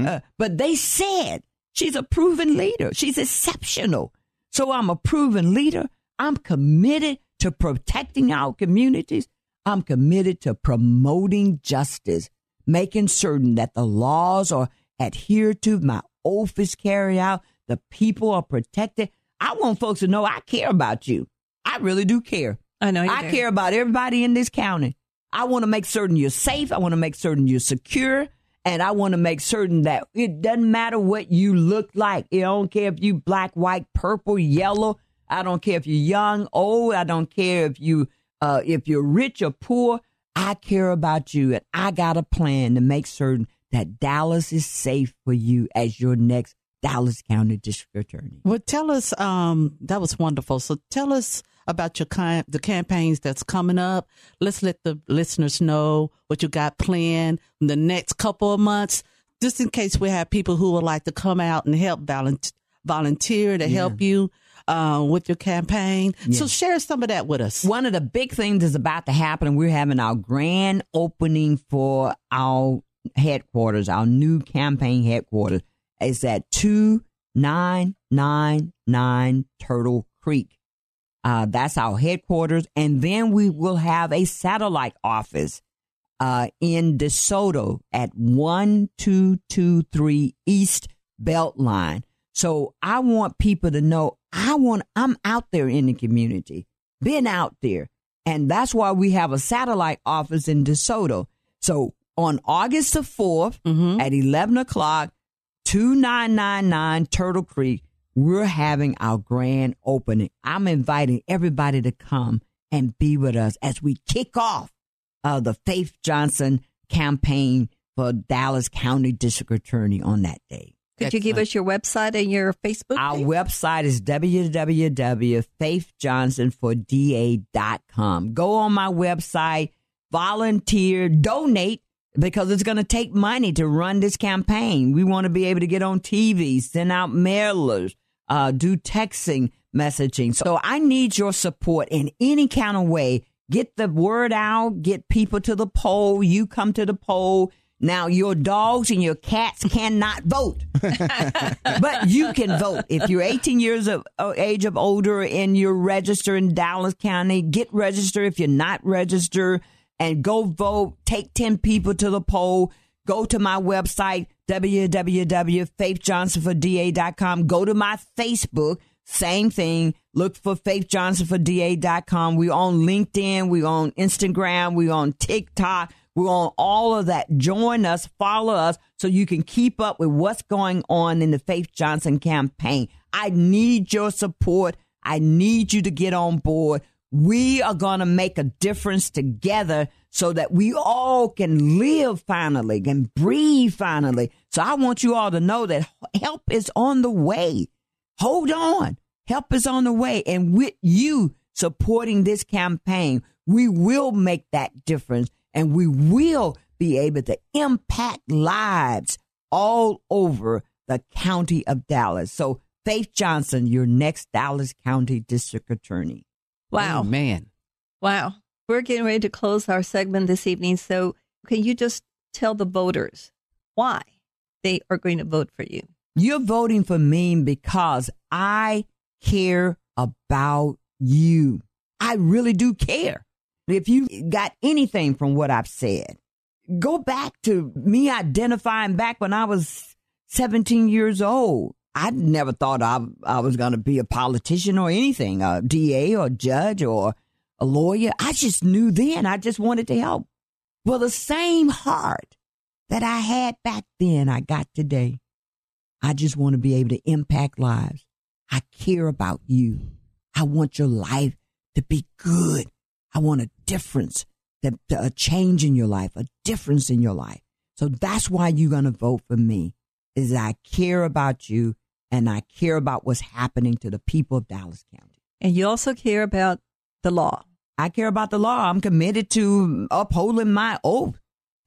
Uh, but they said she's a proven leader. She's exceptional. So I'm a proven leader. I'm committed to protecting our communities. I'm committed to promoting justice, making certain that the laws are adhered to, my oath is carried out, the people are protected. I want folks to know I care about you. I really do care. I know you I do. care about everybody in this county. I want to make certain you're safe. I want to make certain you're secure. And I want to make certain that it doesn't matter what you look like. I don't care if you black, white, purple, yellow. I don't care if you're young, old. I don't care if you uh, if you're rich or poor. I care about you, and I got a plan to make certain that Dallas is safe for you as your next Dallas County District Attorney. Well, tell us. Um, that was wonderful. So tell us about your kind, the campaigns that's coming up. Let's let the listeners know what you got planned in the next couple of months, just in case we have people who would like to come out and help volunteer, volunteer to help you uh, with your campaign. So share some of that with us. One of the big things is about to happen, and we're having our grand opening for our headquarters, our new campaign headquarters. It's at 2999 Turtle Creek. Uh, that's our headquarters. And then we will have a satellite office uh, in DeSoto at 1223 East Beltline. So I want people to know I want I'm out there in the community, been out there, and that's why we have a satellite office in DeSoto. So on August the 4th Mhm. at 11 o'clock, 2999 Turtle Creek, we're having our grand opening. I'm inviting everybody to come and be with us as we kick off uh, the Faith Johnson campaign for Dallas County District Attorney on that day. Could you give us your website and your Facebook? Our page? website is www.faithjohnsonforda.com. Go on my website, volunteer, donate because it's going to take money to run this campaign. We want to be able to get on TV, send out mailers, uh, do texting messaging. So I need your support in any kind of way. Get the word out, get people to the poll. You come to the poll. Now, your dogs and your cats cannot vote (laughs) but you can vote if you're 18 years of age of older and you're registered in Dallas County. Get registered if you're not registered, and go vote. Take 10 people to the poll. Go to my website www.faithjohnsonforda.com. Go to my Facebook. Same thing. Look for faithjohnsonforda.com. We're on LinkedIn. We're on Instagram. We're on TikTok. We're on all of that. Join us, follow us so you can keep up with what's going on in the Faith Johnson campaign. I need your support. I need you to get on board. We are going to make a difference together so that we all can live finally, can breathe finally. So I want you all to know that help is on the way. Hold on. Help is on the way. And with you supporting this campaign, we will make that difference and we will be able to impact lives all over the county of Dallas. So, Faith Johnson, your next Dallas County District Attorney. wow. Man. Wow. We're getting ready to close our segment this evening. So, can you just tell the voters why they are going to vote for you? You're voting for me because I care about you. I really do care. If you got anything from what I've said, go back to me identifying back when I was 17 years old. I never thought I, I was going to be a politician or anything, a DA or judge or a lawyer. I just knew then I just wanted to help. Well, the same heart that I had back then, I got today. I just want to be able to impact lives. I care about you. I want your life to be good. I want a difference, that a change in your life, a difference in your life. So that's why you're going to vote for me. Is I care about you and I care about what's happening to the people of Dallas County. And you also care about the law. I care about the law. I'm committed to upholding my oath,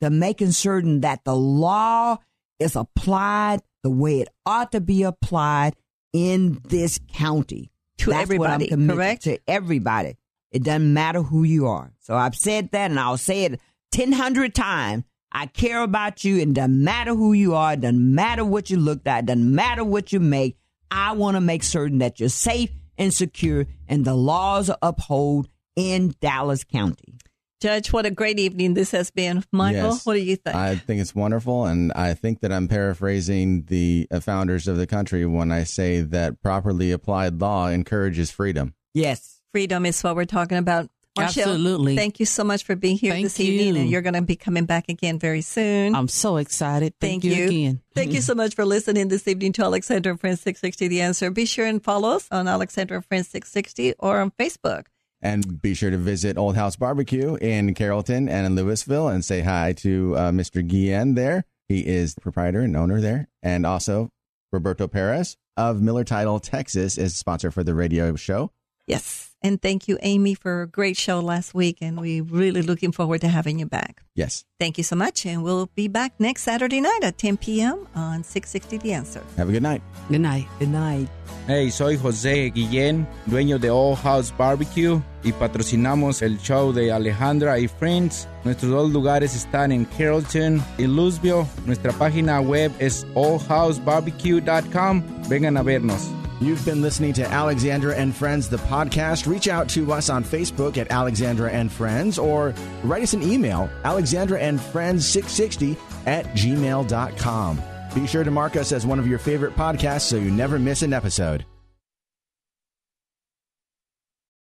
to making certain that the law is applied the way it ought to be applied in this county. To That's what I'm everybody, committed correct? To everybody. It doesn't matter who you are. So I've said that and I'll say it 1000 times. I care about you. It doesn't matter who you are. It doesn't matter what you look at. It doesn't matter what you make. I want to make certain that you're safe and secure and the laws are upheld in Dallas County. Judge, what a great evening this has been. Michael, Yes. what do you think? I think it's wonderful, and I think that I'm paraphrasing the uh, founders of the country when I say that properly applied law encourages freedom. Yes. Freedom is what we're talking about. Marshall, Absolutely. Thank you so much for being here Thank this evening, you. and you're going to be coming back again very soon. I'm so excited. Thank, Thank you, you. again. Thank you so much for listening this evening to Alexandra and Friends 660 The Answer. Be sure and follow us on Alexandra and Friends 660 or on Facebook. And be sure to visit Old House Barbecue in Carrollton and in Lewisville and say hi to uh, Mr. Guillen there. He is the proprietor and owner there. And also Roberto Perez of Miller Title, Texas is sponsor for the radio show. Yes. And thank you, Amy, for a great show last week. And we're really looking forward to having you back. Yes. Thank you so much. And we'll be back next Saturday night at 10 p.m. on 660 The Answer. Have a good night. Good night. Good night. Hey, soy José Guillén, dueño de All House Barbecue y patrocinamos el show de Alejandra y Friends. Nuestros dos lugares están en Carrollton y Lewisville. Nuestra página web es allhousebarbecue.com. Vengan a vernos. You've been listening to Alexandra and Friends, the podcast. Reach out to us on Facebook at Alexandra and Friends or write us an email, alexandra and friends 660 at gmail.com. Be sure to mark us as one of your favorite podcasts so you never miss an episode.